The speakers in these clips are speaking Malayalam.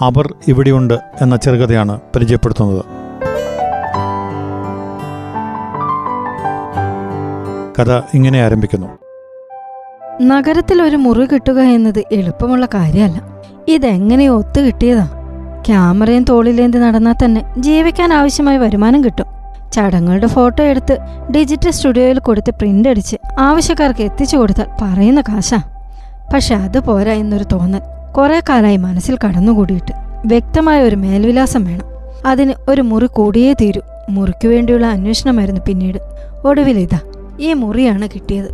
അവർ ഇവിടെയുണ്ട് എന്ന ചെറുകഥയാണ് പരിചയപ്പെടുത്തുന്നത്. കഥ ഇങ്ങനെ ആരംഭിക്കുന്നു. നഗരത്തിൽ ഒരു മുറി കിട്ടുക എന്നത് എളുപ്പമുള്ള കാര്യമല്ല. ഇതെങ്ങനെ ഒത്തു കിട്ടിയതാ? ക്യാമറയും തോളിലേന്തി നടന്നാൽ തന്നെ ജീവിക്കാൻ ആവശ്യമായ വരുമാനം കിട്ടും. ചടങ്ങുകളുടെ ഫോട്ടോ എടുത്ത് ഡിജിറ്റൽ സ്റ്റുഡിയോയിൽ കൊടുത്ത് പ്രിന്റ് അടിച്ച് ആവശ്യക്കാർക്ക് എത്തിച്ചു കൊടുത്താൽ പറയുന്ന കാശാ. പക്ഷെ അത് പോരാ എന്നൊരു തോന്നൽ. കുറെ കാലമായി മനസ്സിൽ കടന്നുകൂടിയിട്ട് വ്യക്തമായ ഒരു മേൽവിലാസം വേണം. അതിന് ഒരു മുറി കൂടിയേ തീരൂ. മുറിക്കു വേണ്ടിയുള്ള അന്വേഷണമായിരുന്നു പിന്നീട്. ഒടുവിൽ ഇതാ ഈ മുറിയാണ് കിട്ടിയത്.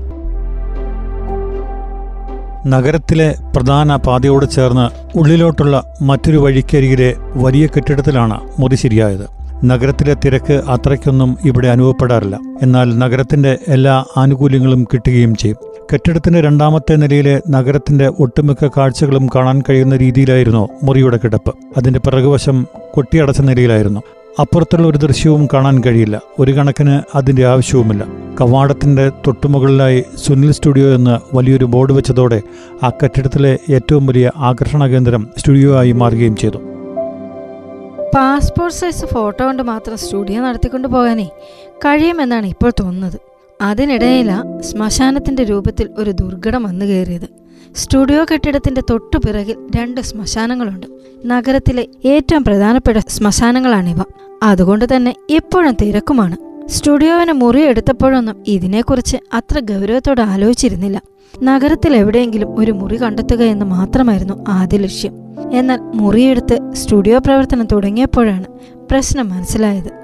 നഗരത്തിലെ പ്രധാന പാതയോട് ചേർന്ന് ഉള്ളിലോട്ടുള്ള മറ്റൊരു വഴിക്കരികിലെ വലിയ കെട്ടിടത്തിലാണ് മുറി ശരിയായത്. നഗരത്തിലെ തിരക്ക് അത്രയ്ക്കൊന്നും ഇവിടെ അനുഭവപ്പെടാറില്ല. എന്നാൽ നഗരത്തിന്റെ എല്ലാ ആനുകൂല്യങ്ങളും കിട്ടുകയും ചെയ്യും. കെട്ടിടത്തിന്റെ രണ്ടാമത്തെ നിലയിലെ നഗരത്തിന്റെ ഒട്ടുമിക്ക കാഴ്ചകളും കാണാൻ കഴിയുന്ന രീതിയിലായിരുന്നു മുറിയുടെ കിടപ്പ്. അതിന്റെ പിറകുവശം കൊട്ടിയടച്ച നിലയിലായിരുന്നു. അപ്പുറത്തുള്ള ഒരു ദൃശ്യവും കാണാൻ കഴിയില്ല. ഒരു കണക്കിന് അതിന്റെ ആവശ്യവുമില്ല. കവാടത്തിന്റെ തൊട്ടുമുകളിലായി സുനിൽ സ്റ്റുഡിയോ എന്ന് വലിയൊരു ബോർഡ് വെച്ചതോടെ ആ കെട്ടിടത്തിലെ ഏറ്റവും വലിയ ആകർഷണ കേന്ദ്രം സ്റ്റുഡിയോ ആയി മാറുകയും ചെയ്തു. പാസ്പോർട്ട് സൈസ് ഫോട്ടോ കൊണ്ട് മാത്രം സ്റ്റുഡിയോ നടത്തിക്കൊണ്ട് പോകാനേ കഴിയുമെന്നാണ് ഇപ്പോൾ തോന്നുന്നത്. അതിനിടയിലാ ശ്മശാനത്തിന്റെ രൂപത്തിൽ ഒരു ദുർഘടം വന്നു കയറിയത്. സ്റ്റുഡിയോ കെട്ടിടത്തിന്റെ തൊട്ടു പിറകിൽ രണ്ട് ശ്മശാനങ്ങളുണ്ട്. നഗരത്തിലെ ഏറ്റവും പ്രധാനപ്പെട്ട ശ്മശാനങ്ങളാണിവ. അതുകൊണ്ട് തന്നെ എപ്പോഴും തിരക്കുമാണ്. സ്റ്റുഡിയോവിന് മുറി എടുത്തപ്പോഴൊന്നും ഇതിനെക്കുറിച്ച് അത്ര ഗൗരവത്തോടെ ആലോചിച്ചിരുന്നില്ല. നഗരത്തിൽ എവിടെയെങ്കിലും ഒരു മുറി കണ്ടെത്തുക എന്ന് മാത്രമായിരുന്നു ആദ്യ ലക്ഷ്യം. എന്നാൽ മുറിയെടുത്ത് സ്റ്റുഡിയോ പ്രവർത്തനം തുടങ്ങിയപ്പോഴാണ് പ്രശ്നം മനസ്സിലായത്.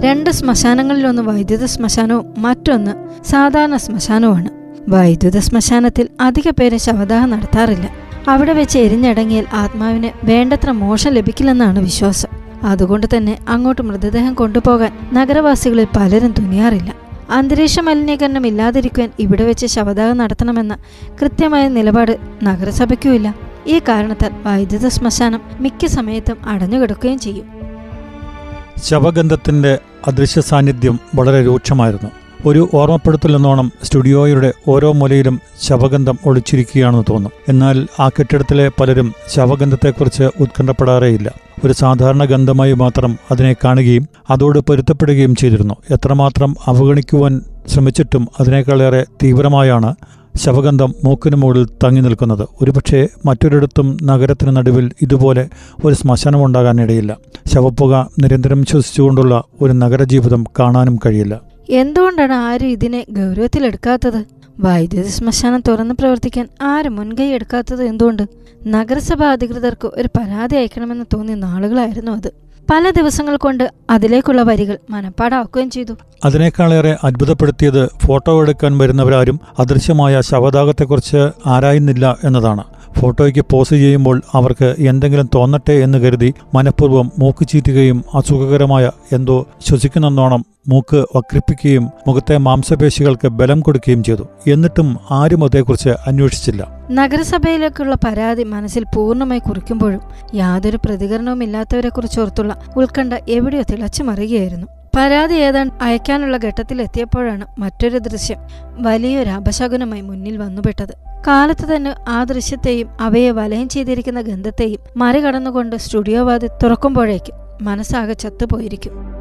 രണ്ട് ശ്മശാനങ്ങളിലൊന്ന് വൈദ്യുത ശ്മശാനവും മറ്റൊന്ന് സാധാരണ ശ്മശാനവുമാണ്. വൈദ്യുത ശ്മശാനത്തിൽ അധിക പേര് ശവദാഹം നടത്താറില്ല. അവിടെ വെച്ച് എരിഞ്ഞടങ്ങിയാൽ ആത്മാവിന് വേണ്ടത്ര മോശം ലഭിക്കില്ലെന്നാണ് വിശ്വാസം. അതുകൊണ്ട് തന്നെ അങ്ങോട്ട് മൃതദേഹം കൊണ്ടുപോകാൻ നഗരവാസികളിൽ പലരും തുനിയാറില്ല. അന്തരീക്ഷ മലിനീകരണം ഇല്ലാതിരിക്കുവാൻ ഇവിടെ വെച്ച് ശവദാഹം നടത്തണമെന്ന കൃത്യമായ നിലപാട് നഗരസഭയ്ക്കുമില്ല. ഈ കാരണത്താൽ വൈദ്യുത ശ്മശാനം മിക്ക സമയത്തും അടഞ്ഞുകിടക്കുകയും ചെയ്യും. ശവഗന്ധത്തിന്റെ അദൃശ്യ സാന്നിധ്യം വളരെ രൂക്ഷമായിരുന്നു. ഒരു ഓർമ്മപ്പെടുത്തലെന്നോണം സ്റ്റുഡിയോയുടെ ഓരോ മൂലയിലും ശവഗന്ധം ഒളിച്ചിരിക്കുകയാണെന്ന് തോന്നും. എന്നാൽ ആ കെട്ടിടത്തിലെ പലരും ശവഗന്ധത്തെക്കുറിച്ച് ഉത്കണ്ഠപ്പെടാറേയില്ല. ഒരു സാധാരണ ഗന്ധമായി മാത്രം അതിനെ കാണുകയും അതോട് പൊരുത്തപ്പെടുകയും ചെയ്തിരുന്നു. എത്രമാത്രം അവഗണിക്കുവാൻ ശ്രമിച്ചിട്ടും അതിനേക്കാളേറെ തീവ്രമായാണ് ശവഗന്ധം മൂക്കിന് മുകളിൽ തങ്ങി നിൽക്കുന്നത്. ഒരുപക്ഷെ മറ്റൊരിടത്തും നഗരത്തിന് നടുവിൽ ഇതുപോലെ ഒരു ശ്മശാനമുണ്ടാകാനിടയില്ല. ശവപ്പുക നിരന്തരം ശ്വസിച്ചുകൊണ്ടുള്ള ഒരു നഗരജീവിതം കാണാനും കഴിയില്ല. എന്തുകൊണ്ടാണ് ആരും ഇതിനെ ഗൗരവത്തിലെടുക്കാത്തത്? വൈദ്യുത ശ്മശാനം തുറന്ന് പ്രവർത്തിക്കാൻ ആരും മുൻകൈ എടുക്കാത്തത് എന്തുകൊണ്ട്? നഗരസഭാ അധികൃതർക്ക് ഒരു പരാതി അയക്കണമെന്ന് തോന്നിയ നാളുകളായിരുന്നു അത്. പല ദിവസങ്ങൾ കൊണ്ട് അതിലേക്കുള്ള വരികൾ മനപ്പാടാക്കുകയും ചെയ്തു. അതിനേക്കാളേറെ അത്ഭുതപ്പെടുത്തിയത് ഫോട്ടോ എടുക്കാൻ വരുന്നവരാരും അദൃശ്യമായ ശവദാഹത്തെക്കുറിച്ച് ആരായുന്നില്ല എന്നതാണ്. ഫോട്ടോയ്ക്ക് പോസ് ചെയ്യുമ്പോൾ അവർക്ക് എന്തെങ്കിലും തോന്നട്ടെ എന്ന് കരുതി മനഃപൂർവം മൂക്ക് ചീറ്റുകയും അസുഖകരമായ എന്തോ ശ്വസിക്കുന്നെന്നോണം മൂക്ക് വക്രിപ്പിക്കുകയും മുഖത്തെ മാംസപേശികൾക്ക് ബലം കൊടുക്കുകയും ചെയ്തു. എന്നിട്ടും ആരും അതേക്കുറിച്ച് അന്വേഷിച്ചില്ല. നഗരസഭയിലേക്കുള്ള പരാതി മനസ്സിൽ പൂർണമായി കുറിക്കുമ്പോഴും യാതൊരു പ്രതികരണവും ഇല്ലാത്തവരെക്കുറിച്ചോർത്തുള്ള ഉത്കണ്ഠ എവിടെയോ തിളച്ചു മറിയുകയായിരുന്നു പരാതി ഏതാണ്ട് അയക്കാനുള്ള ഘട്ടത്തിലെത്തിയപ്പോഴാണ് മറ്റൊരു ദൃശ്യം വലിയൊരു അപശകുനമായി മുന്നിൽ വന്നുപെട്ടത്. കാലത്ത് തന്നെ ആ ദൃശ്യത്തെയും അവയെ വലയം ചെയ്തിരിക്കുന്ന ഗന്ധത്തെയും മറികടന്നുകൊണ്ട് സ്റ്റുഡിയോ വാതി തുറക്കുമ്പോഴേക്കും മനസ്സാകെ ചത്തുപോയിരിക്കും.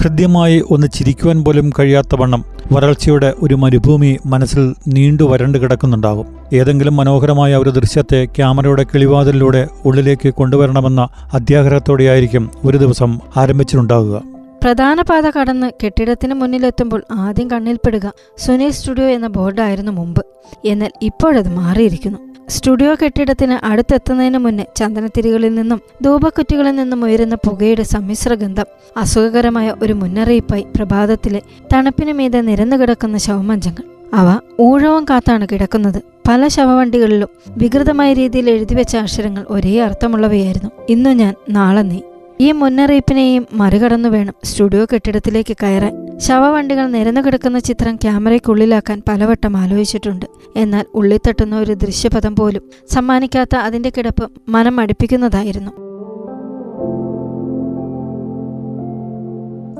ഹൃദ്യമായി ഒന്ന് ചിരിക്കുവാൻ പോലും കഴിയാത്ത വണ്ണം വരൾച്ചയുടെ ഒരു മരുഭൂമി മനസ്സിൽ നീണ്ടു വരണ്ടു കിടക്കുന്നുണ്ടാകും ഏതെങ്കിലും മനോഹരമായ ഒരു ദൃശ്യത്തെ ക്യാമറയുടെ കിളിവാതിലൂടെ ഉള്ളിലേക്ക് കൊണ്ടുവരണമെന്ന അത്യാഗ്രഹത്തോടെയായിരിക്കും ഒരു ദിവസം ആരംഭിച്ചിട്ടുണ്ടാകുക പ്രധാന പാത കടന്ന് കെട്ടിടത്തിന് മുന്നിലെത്തുമ്പോൾ ആദ്യം കണ്ണിൽപ്പെടുക സുനിൽ സ്റ്റുഡിയോ എന്ന ബോർഡായിരുന്നു മുമ്പ്. എന്നാൽ ഇപ്പോഴത് മാറിയിരിക്കുന്നു. സ്റ്റുഡിയോ കെട്ടിടത്തിന് അടുത്തെത്തുന്നതിന് മുന്നേ ചന്ദനത്തിരികളിൽ നിന്നും ധൂപക്കുറ്റികളിൽ നിന്നും ഉയരുന്ന പുകയുടെ സമ്മിശ്ര ഗന്ധം അസുഖകരമായ ഒരു മുന്നറിയിപ്പായി പ്രഭാതത്തിലെ തണുപ്പിനു മീതെ നിരന്നു കിടക്കുന്ന ശവമഞ്ചങ്ങൾ. അവ ഊഴവും കാത്താണ് കിടക്കുന്നത്. പല ശവവണ്ടികളിലും വികൃതമായ രീതിയിൽ എഴുതിവെച്ച അക്ഷരങ്ങൾ ഒരേ അർത്ഥമുള്ളവയായിരുന്നു. ഇന്നു ഞാൻ നാളെ നീ. ഈ മുന്നറിയിപ്പിനെയും മറികടന്നു വേണം സ്റ്റുഡിയോ കെട്ടിടത്തിലേക്ക് കയറാൻ. ശവവണ്ടികൾ നിരന്നു കിടക്കുന്ന ചിത്രം ക്യാമറയ്ക്കുള്ളിലാക്കാൻ പലവട്ടം ആലോചിച്ചിട്ടുണ്ട്. എന്നാൽ ഉള്ളിത്തട്ടുന്ന ഒരു ദൃശ്യപഥം പോലും സമ്മാനിക്കാത്ത അതിന്റെ കിടപ്പ് മനം അടുപ്പിക്കുന്നതായിരുന്നു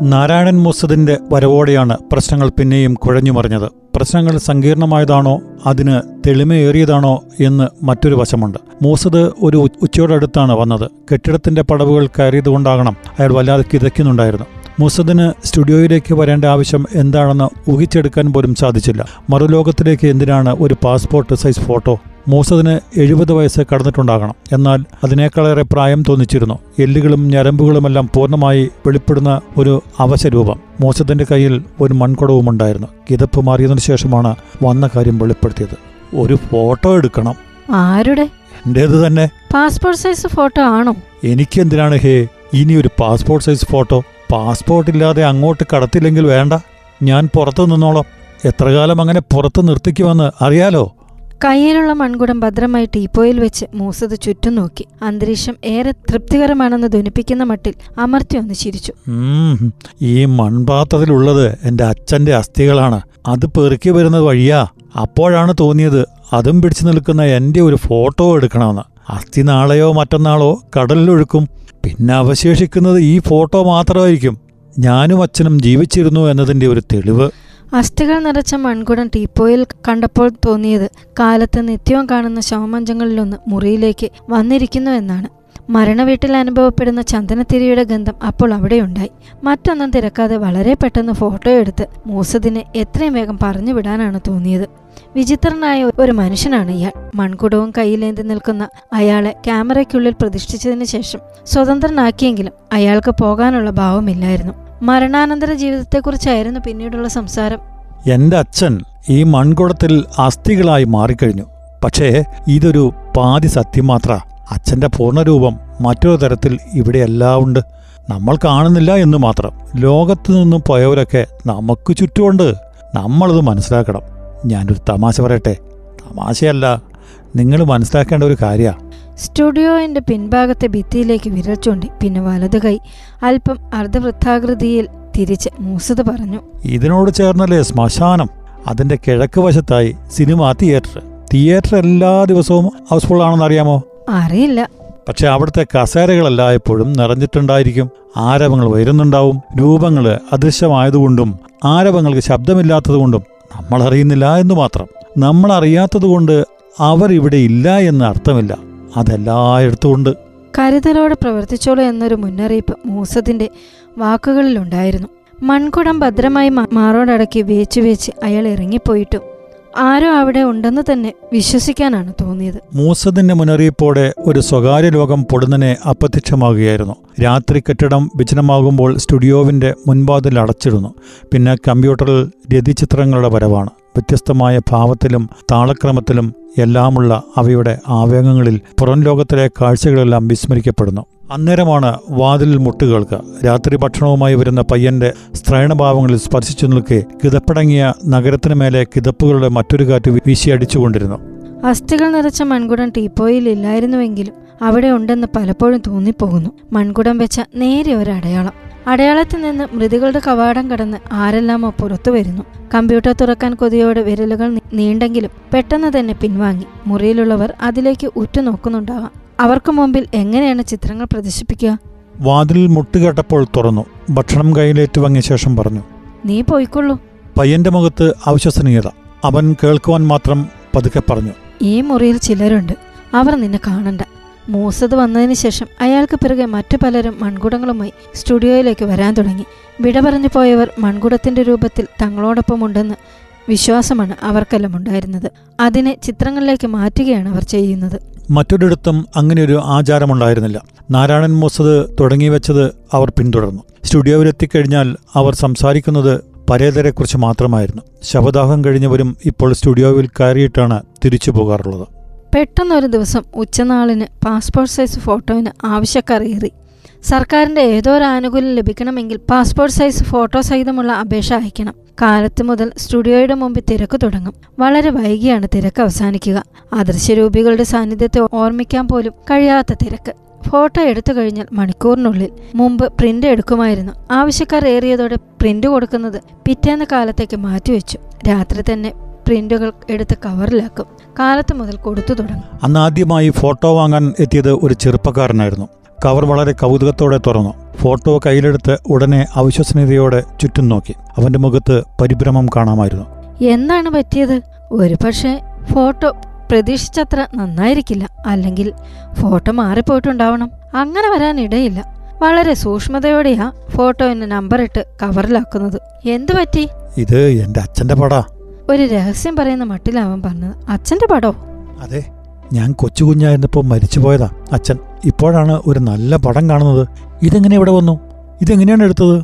നാരായണൻ മുസദിന്റെ വരവോടെയാണ് പ്രശ്നങ്ങൾ പിന്നെയും കുഴഞ്ഞുമറിഞ്ഞത്. പ്രശ്നങ്ങൾ സങ്കീർണമായതാണോ? അതിന് തെളിമയേറിയതാണോ? എന്ന് മറ്റൊരു വശമുണ്ട്. മൂസദ് ഒരു ഉച്ചയോടടുത്താണ് വന്നത്. കെട്ടിടത്തിന്റെ പടവുകൾ കയറിയതുകൊണ്ടാകണം അയാൾ വല്ലാതെ കിതയ്ക്കുന്നുണ്ടായിരുന്നു മുസദിന് സ്റ്റുഡിയോയിലേക്ക് വരേണ്ട ആവശ്യം എന്താണെന്ന് ഊഹിച്ചെടുക്കാൻ പോലും സാധിച്ചില്ല. മറുലോകത്തിലേക്ക് എന്തിനാണ് ഒരു പാസ്പോർട്ട് സൈസ് ഫോട്ടോ മൂസദിന് എഴുപത് വയസ്സ് കടന്നിട്ടുണ്ടാകണം. എന്നാൽ അതിനേക്കാളേറെ പ്രായം തോന്നിച്ചിരുന്നു. എല്ലുകളും ഞരമ്പുകളുമെല്ലാം പൂർണമായി വെളിപ്പെടുന്ന ഒരു അവശരൂപം. മൂസത്തിന്റെ കയ്യിൽ ഒരു മൺകുടവുമുണ്ടായിരുന്നു. കിതപ്പ് മാറിയതിനു ശേഷമാണ് വന്ന കാര്യം വെളിപ്പെടുത്തിയത്. ഒരു ഫോട്ടോ എടുക്കണം. ആരുടെ? എന്റേത് തന്നെ. പാസ്പോർട്ട് സൈസ് ഫോട്ടോ ആണോ? എനിക്ക് എന്തിനാണ് ഹേ ഇനി ഒരു പാസ്പോർട്ട് സൈസ് ഫോട്ടോ? പാസ്പോർട്ട് ഇല്ലാതെ അങ്ങോട്ട് കടത്തില്ലെങ്കിൽ വേണ്ട. ഞാൻ പുറത്തു നിന്നോളാം. എത്ര കാലം അങ്ങനെ പുറത്ത് നിർത്തിക്കുമെന്ന് അറിയാലോ. കയ്യിലുള്ള മൺകുടം ഭദ്രമായി ടീപ്പോയിൽ വെച്ച് മൂസത് ചുറ്റും നോക്കി. അന്തരീക്ഷം ഏറെ തൃപ്തികരമാണെന്ന് ധ്വനിപ്പിക്കുന്ന മട്ടിൽ അമർത്തി ഒന്ന് ചിരിച്ചു. ഈ മൺപാത്രത്തിലുള്ളത് എന്റെ അച്ഛന്റെ അസ്ഥികളാണ്. അത് പെറുക്കി വരുന്നത് വഴിയാ. അപ്പോഴാണ് തോന്നിയത് അതും പിടിച്ചു നിൽക്കുന്ന എന്റെ ഒരു ഫോട്ടോ എടുക്കണമെന്ന്. അസ്ഥി നാളെയോ മറ്റന്നാളോ കടലിലൊഴുക്കും പിന്നെ അവശേഷിക്കുന്നത് ഈ ഫോട്ടോ മാത്രമായിരിക്കും. ഞാനും അച്ഛനും ജീവിച്ചിരുന്നു എന്നതിന്റെ ഒരു തെളിവ്. അസ്ഥികൾ നിറച്ച മൺകുടം ടീപ്പോയിൽ കണ്ടപ്പോൾ തോന്നിയത് കാലത്ത് നിത്യവും കാണുന്ന ശവമഞ്ചങ്ങളിലൊന്ന് മുറിയിലേക്ക് വന്നിരിക്കുന്നു എന്നാണ്. മരണവീട്ടിൽ അനുഭവപ്പെടുന്ന ചന്ദനത്തിരിയുടെ ഗന്ധം അപ്പോൾ അവിടെയുണ്ടായി. മറ്റൊന്നും തിരക്കാതെ വളരെ പെട്ടെന്ന് ഫോട്ടോ എടുത്ത് മൂസദിനെ എത്രയും വേഗം പറഞ്ഞു വിടാനാണ് തോന്നിയത്. വിചിത്രനായ ഒരു മനുഷ്യനാണ് ഇയാൾ. മൺകുടവും കയ്യിലേന്തി നിൽക്കുന്ന അയാളെ ക്യാമറയ്ക്കുള്ളിൽ പ്രതിഷ്ഠിച്ചതിന് ശേഷം സ്വതന്ത്രനാക്കിയെങ്കിലും അയാൾക്ക് പോകാനുള്ള ഭാവമില്ലായിരുന്നു. മരണാനന്തര ജീവിതത്തെക്കുറിച്ചായിരുന്നു പിന്നീടുള്ള സംസാരം. എന്റെ അച്ഛൻ ഈ മൺകുടത്തിൽ അസ്ഥികളായി മാറിക്കഴിഞ്ഞു. പക്ഷേ ഇതൊരു പാതി സത്യം മാത്ര. അച്ഛന്റെ പൂർണരൂപം മറ്റൊരു തരത്തിൽ ഇവിടെ എല്ലാം ഉണ്ട്. നമ്മൾ കാണുന്നില്ല എന്ന് മാത്രം. ലോകത്തു നിന്നും പോയവരൊക്കെ നമുക്ക് ചുറ്റുമുണ്ട്. നമ്മളത് മനസ്സിലാക്കണം. ഞാനൊരു തമാശ പറയട്ടെ? തമാശയല്ല. നിങ്ങൾ മനസ്സിലാക്കേണ്ട ഒരു കാര്യ. സ്റ്റുഡിയോയിന്റെ പിൻഭാഗത്തെ ഭിത്തിയിലേക്ക് വിരൽ ചൂണ്ടി പിന്നെ വലതു കൈ അല്പം അർദ്ധവൃത്താകൃതിയിൽ തിരിച്ച് മൂസത് പറഞ്ഞു. ഇതിനോട് ചേർന്നല്ലേ ശ്മശാനം? അതിന്റെ കിഴക്ക് വശത്തായി സിനിമാ തിയേറ്റർ. തിയേറ്റർ എല്ലാ ദിവസവും ഹൗസ്ഫുൾ ആണെന്ന് അറിയാമോ? അറിയില്ല. പക്ഷെ അവിടുത്തെ കസേരകളെല്ലായ്പ്പോഴും നിറഞ്ഞിട്ടുണ്ടായിരിക്കും. ആരവങ്ങൾ വരുന്നുണ്ടാവും രൂപങ്ങൾ അദൃശ്യമായതുകൊണ്ടും ആരവങ്ങൾക്ക് ശബ്ദമില്ലാത്തതുകൊണ്ടും നമ്മൾ അറിയുന്നില്ല എന്ന് മാത്രം. നമ്മൾ അറിയാത്തതുകൊണ്ട് അവർ ഇവിടെ ഇല്ല എന്ന് അർത്ഥമില്ല. അതെല്ലായിടത്തും ഉണ്ട് കരുതലോടെ പ്രവർത്തിച്ചോളൂ എന്നൊരു മുന്നറിയിപ്പ് മൂസത്തിന്റെ വാക്കുകളിലുണ്ടായിരുന്നു. മൺകുടം ഭദ്രമായി മാറോടക്കി മാറോടടക്കി വേച്ചു വേച്ച് അയാൾ ഇറങ്ങിപ്പോയിട്ടും. ആരോ അവിടെ ഉണ്ടെന്ന് തന്നെ വിശ്വസിക്കാനാണ് തോന്നിയത്. മൂസത്തിന്റെ മുന്നറിയിപ്പോടെ ഒരു സ്വകാര്യ ലോകം പൊടുന്നനെ അപ്രത്യക്ഷമാകുകയായിരുന്നു. രാത്രി കെട്ടിടം വിജനമാകുമ്പോൾ സ്റ്റുഡിയോവിന്റെ മുൻവാതിൽ അടച്ചിടുന്നു. പിന്നെ കമ്പ്യൂട്ടറിൽ രതിചിത്രങ്ങളുടെ വരവാണ്. വ്യത്യസ്തമായ ഭാവത്തിലും താളക്രമത്തിലും എല്ലാമുള്ള അവയുടെ ആവേഗങ്ങളിൽ പുറം ലോകത്തിലെ കാഴ്ചകളെല്ലാം വിസ്മരിക്കപ്പെടുന്നു. അന്നേരമാണ് വാതിലിൽ മുട്ടുകൾക്ക് രാത്രി ഭക്ഷണവുമായി വരുന്ന പയ്യന്റെ സ്ത്രൈണഭാവങ്ങളിൽ സ്പർശിച്ചു നിൽക്കെ കിതപ്പടങ്ങിയ നഗരത്തിനു മേലെ കിതപ്പുകളുടെ മറ്റൊരു കാറ്റ് വീശിയടിച്ചുകൊണ്ടിരുന്നു അസ്ഥികൾ നിറച്ച മൺകുടം ടീപ്പോയിൽ ഇല്ലായിരുന്നുവെങ്കിലും അവിടെ ഉണ്ടെന്ന് പലപ്പോഴും തോന്നിപ്പോകുന്നു. മൺകുടം വെച്ച നേരെ ഒരു അടയാളം അടയാളത്തിൽ നിന്ന് മൃതികളുടെ കവാടം കടന്ന് ആരെല്ലാമോ പുറത്തു വരുന്നു? കമ്പ്യൂട്ടർ തുറക്കാൻ കൊതിയോടെ വിരലുകൾ നീണ്ടെങ്കിലും പെട്ടെന്ന് തന്നെ പിൻവാങ്ങി. മുറിയിലുള്ളവർ അതിലേക്ക് ഉറ്റുനോക്കുന്നുണ്ടാവാം. അവർക്ക് മുമ്പിൽ എങ്ങനെയാണ് ചിത്രങ്ങൾ പ്രദർശിപ്പിക്കുക? വാതിലിൽ മുട്ടുകേട്ടപ്പോൾ തുറന്നു. ഭക്ഷണം കയ്യിലേറ്റ് വാങ്ങിയ ശേഷം പറഞ്ഞു നീ പോയിക്കൊള്ളൂ. പയ്യന്റെ മുഖത്ത് അവിശ്വസനീയത. അവൻ കേൾക്കുവാൻ മാത്രം പതുക്കെ പറഞ്ഞു ഈ മുറിയിൽ ചിലരുണ്ട്. അവർ നിന്നെ കാണണ്ട. മൂസത് വന്നതിന് ശേഷം അയാൾക്ക് പിറകെ മറ്റു പലരും മൺകുടങ്ങളുമായി സ്റ്റുഡിയോയിലേക്ക് വരാൻ തുടങ്ങി. വിട പറഞ്ഞു പോയവർ മൺകുടത്തിന്റെ രൂപത്തിൽ തങ്ങളോടൊപ്പം ഉണ്ടെന്ന് വിശ്വാസമാണ് അവർക്കെല്ലാം ഉണ്ടായിരുന്നത്. അതിനെ ചിത്രങ്ങളിലേക്ക് മാറ്റുകയാണ് അവർ ചെയ്യുന്നത്. മറ്റൊരിടത്തും അങ്ങനെയൊരു ആചാരമുണ്ടായിരുന്നില്ല. നാരായണൻ മൂസത് തുടങ്ങി വെച്ചത് അവർ പിന്തുടർന്നു. സ്റ്റുഡിയോയിലെത്തിക്കഴിഞ്ഞാൽ അവർ സംസാരിക്കുന്നത് പരേതരെക്കുറിച്ച് മാത്രമായിരുന്നു. ശവദാഹം കഴിഞ്ഞവരും ഇപ്പോൾ സ്റ്റുഡിയോയിൽ കയറിയിട്ടാണ് തിരിച്ചു പോകാറുള്ളത്. പെട്ടെന്നൊരു ദിവസം ഉച്ചനാളിന് പാസ്പോർട്ട് സൈസ് ഫോട്ടോവിന് ആവശ്യക്കാരേറി സർക്കാരിന്റെ ഏതോ ഒരു ആനുകൂല്യം ലഭിക്കണമെങ്കിൽ പാസ്പോർട്ട് സൈസ് ഫോട്ടോ സഹിതമുള്ള അപേക്ഷ അയക്കണം. കാലത്ത് മുതൽ സ്റ്റുഡിയോയുടെ മുമ്പിൽ തിരക്ക് തുടങ്ങും. വളരെ വൈകിയാണ് തിരക്ക് അവസാനിക്കുക. അദൃശ്യരൂപികളുടെ സാന്നിധ്യത്തെ ഓർമ്മിക്കാൻ പോലും കഴിയാത്ത തിരക്ക്. ഫോട്ടോ എടുത്തു കഴിഞ്ഞാൽ മണിക്കൂറിനുള്ളിൽ. മുമ്പ് പ്രിന്റ് എടുക്കുമായിരുന്നു. ആവശ്യക്കാർ ഏറിയതോടെ പ്രിന്റ് കൊടുക്കുന്നത് പിറ്റേന്ന് കാലത്തേക്ക് മാറ്റിവെച്ചു. രാത്രി തന്നെ പ്രിന്റുകൾ എടുത്ത് കവറിലാക്കും. കാലത്ത് മുതൽ കൊടുത്തു തുടങ്ങും. അന്ന് ആദ്യമായി ഫോട്ടോ വാങ്ങാൻ എത്തിയത് ഒരു ചെറുപ്പക്കാരനായിരുന്നു. കവർ വളരെ കൗതുകത്തോടെ തുറന്നു. ഫോട്ടോ കയ്യിലെടുത്ത് ഉടനെ അവിശ്വസനീയതയോടെ ചുറ്റും നോക്കി. അവന്റെ മുഖത്ത് പരിഭ്രമം കാണാമായിരുന്നു. എന്താണ് പറ്റിയത്? ഒരു പക്ഷേ ഫോട്ടോ പ്രതീക്ഷിച്ചത്ര നന്നായിരിക്കില്ല. അല്ലെങ്കിൽ ഫോട്ടോ മാറിപ്പോയിട്ടുണ്ടാവണം. അങ്ങനെ വരാനിടയില്ല. വളരെ സൂക്ഷ്മതയോടെയാ ഫോട്ടോയിന് നമ്പർ ഇട്ട് കവറിലാക്കുന്നത്. എന്തു പറ്റി? ഇത് എന്റെ അച്ഛന്റെ പടാ. ഒരു രഹസ്യം പറയുന്ന മട്ടിലാവൻ പറഞ്ഞത് അച്ഛന്റെ പടോ? അതെ ഞാൻ കൊച്ചു കുഞ്ഞായിരുന്നപ്പോൾ മരിച്ചുപോയതാ അച്ഛൻ. ഇപ്പോഴാണ് ഒരു നല്ല പടം കാണുന്നത്. ഇതെങ്ങനെ ഇവിടെ വന്നു? ഇതെങ്ങനെയാണ് എടുത്തത്?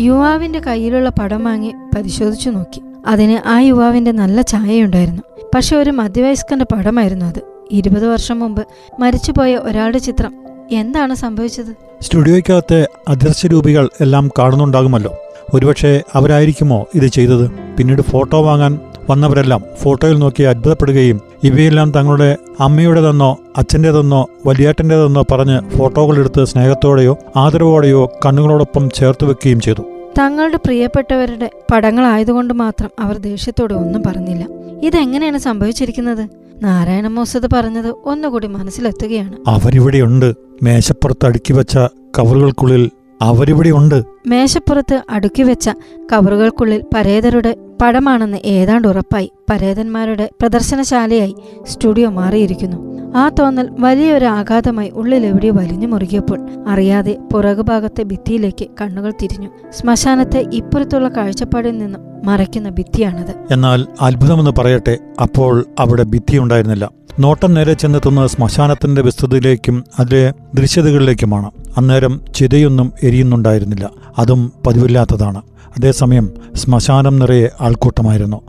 യുവാവിന്റെ കയ്യിലുള്ള പടം വാങ്ങി പരിശോധിച്ചു നോക്കി. അതിന് ആ യുവാവിന്റെ നല്ല ഛായയുണ്ടായിരുന്നു. പക്ഷെ ഒരു മധ്യവയസ്കന്റെ പടമായിരുന്നു അത്. ഇരുപത് വർഷം മുമ്പ് മരിച്ചുപോയ ഒരാളുടെ ചിത്രം എന്താണ് സംഭവിച്ചത്? സ്റ്റുഡിയോയ്ക്കകത്തെ അദൃശ്യരൂപികൾ എല്ലാം കാണുന്നുണ്ടാകുമല്ലോ. ഒരുപക്ഷെ അവരായിരിക്കുമോ ഇത് ചെയ്തത്? പിന്നീട് ഫോട്ടോ വാങ്ങാൻ വന്നവരെല്ലാം ഫോട്ടോയിൽ നോക്കി അത്ഭുതപ്പെടുകയും ഇവയെല്ലാം തങ്ങളുടെ അമ്മയുടേതെന്നോ അച്ഛന്റെതെന്നോ വലിയേട്ടന്റെതെന്നോ പറഞ്ഞ് ഫോട്ടോകളെടുത്ത് സ്നേഹത്തോടെയോ ആദരവോടെയോ കണ്ണുകളോടൊപ്പം ചേർത്ത് വെക്കുകയും ചെയ്തു. തങ്ങളുടെ പ്രിയപ്പെട്ടവരുടെ പടങ്ങളായതുകൊണ്ട് മാത്രം അവർ ദേഷ്യത്തോടെ ഒന്നും പറഞ്ഞില്ല. ഇതെങ്ങനെയാണ് സംഭവിച്ചിരിക്കുന്നത്? നാരായണ മോസത് പറഞ്ഞത് ഒന്നുകൂടി മനസ്സിലെത്തുകയാണ്. അവരിവിടെയുണ്ട്. മേശപ്പുറത്ത് അടുക്കി വെച്ച കവറുകൾക്കുള്ളിൽ അവരിവിടെയുണ്ട്. മേശപ്പുറത്ത് അടുക്കി വെച്ച കവറുകൾക്കുള്ളിൽ പരേതരുടെ പടമാണെന്ന് ഏതാണ്ട് ഉറപ്പായി പരേതന്മാരുടെ പ്രദർശനശാലയായി സ്റ്റുഡിയോ മാറിയിരിക്കുന്നു. ആ തോന്നൽ വലിയൊരു ആഘാതമായി ഉള്ളിലെവിടെയോ വലിഞ്ഞു മുറുകിയപ്പോൾ അറിയാതെ പുറകുഭാഗത്തെ ഭിത്തിയിലേക്ക് കണ്ണുകൾ തിരിഞ്ഞു. ശ്മശാനത്തെ ഇപ്പുറത്തുള്ള കാഴ്ചപ്പാടിൽ നിന്നും മറയ്ക്കുന്ന ഭിത്തിയാണത്. എന്നാൽ അത്ഭുതമെന്ന് പറയട്ടെ അപ്പോൾ അവിടെ ഭിത്തി ഉണ്ടായിരുന്നില്ല. നോട്ടം നേരെ ചെന്നെത്തുന്നത് ശ്മശാനത്തിന്റെ വിസ്തൃതിയിലേക്കും അതിലെ ദൃശ്യതകളിലേക്കുമാണ്. അന്നേരം ചിതയൊന്നും എരിയുന്നുണ്ടായിരുന്നില്ല. അതും പതിവില്ലാത്തതാണ്. അതേസമയം ശ്മശാനം നിറയെ ആൾക്കൂട്ടമായിരുന്നു.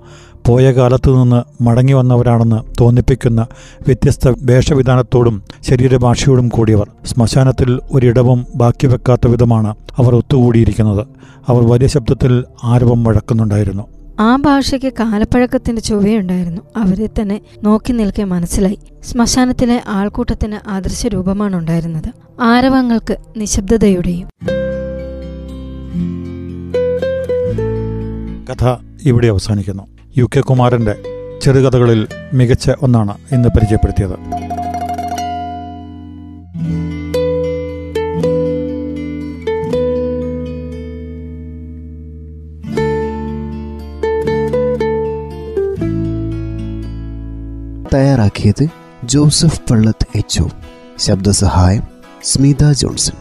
പോയ കാലത്തു നിന്ന് മടങ്ങി വന്നവരാണെന്ന് തോന്നിപ്പിക്കുന്ന വ്യത്യസ്ത വേഷവിധാനത്തോടും ശരീരഭാഷയോടും കൂടിയവർ ശ്മശാനത്തിൽ ഒരിടവും ബാക്കി വെക്കാത്ത വിധമാണ് അവർ ഒത്തുകൂടിയിരിക്കുന്നത്. അവർ വലിയ ശബ്ദത്തിൽ ആരവം വഴക്കുന്നുണ്ടായിരുന്നു. ആ ഭാഷയ്ക്ക് കാലപ്പഴക്കത്തിന്റെ ചുവയുണ്ടായിരുന്നു അവരെ തന്നെ നോക്കി നിൽക്കെ മനസ്സിലായി. ശ്മശാനത്തിലെ ആൾക്കൂട്ടത്തിന് ആദർശ രൂപമാണ് ഉണ്ടായിരുന്നത്. ആരവങ്ങൾക്ക് നിശബ്ദതയുടെയും കഥ ഇവിടെ അവസാനിക്കുന്നു. യു കെ കുമാരന്റെ ചെറുകഥകളിൽ മികച്ച ഒന്നാണ് ഇന്ന് പരിചയപ്പെടുത്തിയത്. തയ്യാറാക്കിയത് ജോസഫ് പള്ളത്ത് എച്ച് ശബ്ദസഹായം സ്മിത ജോൺസൺ.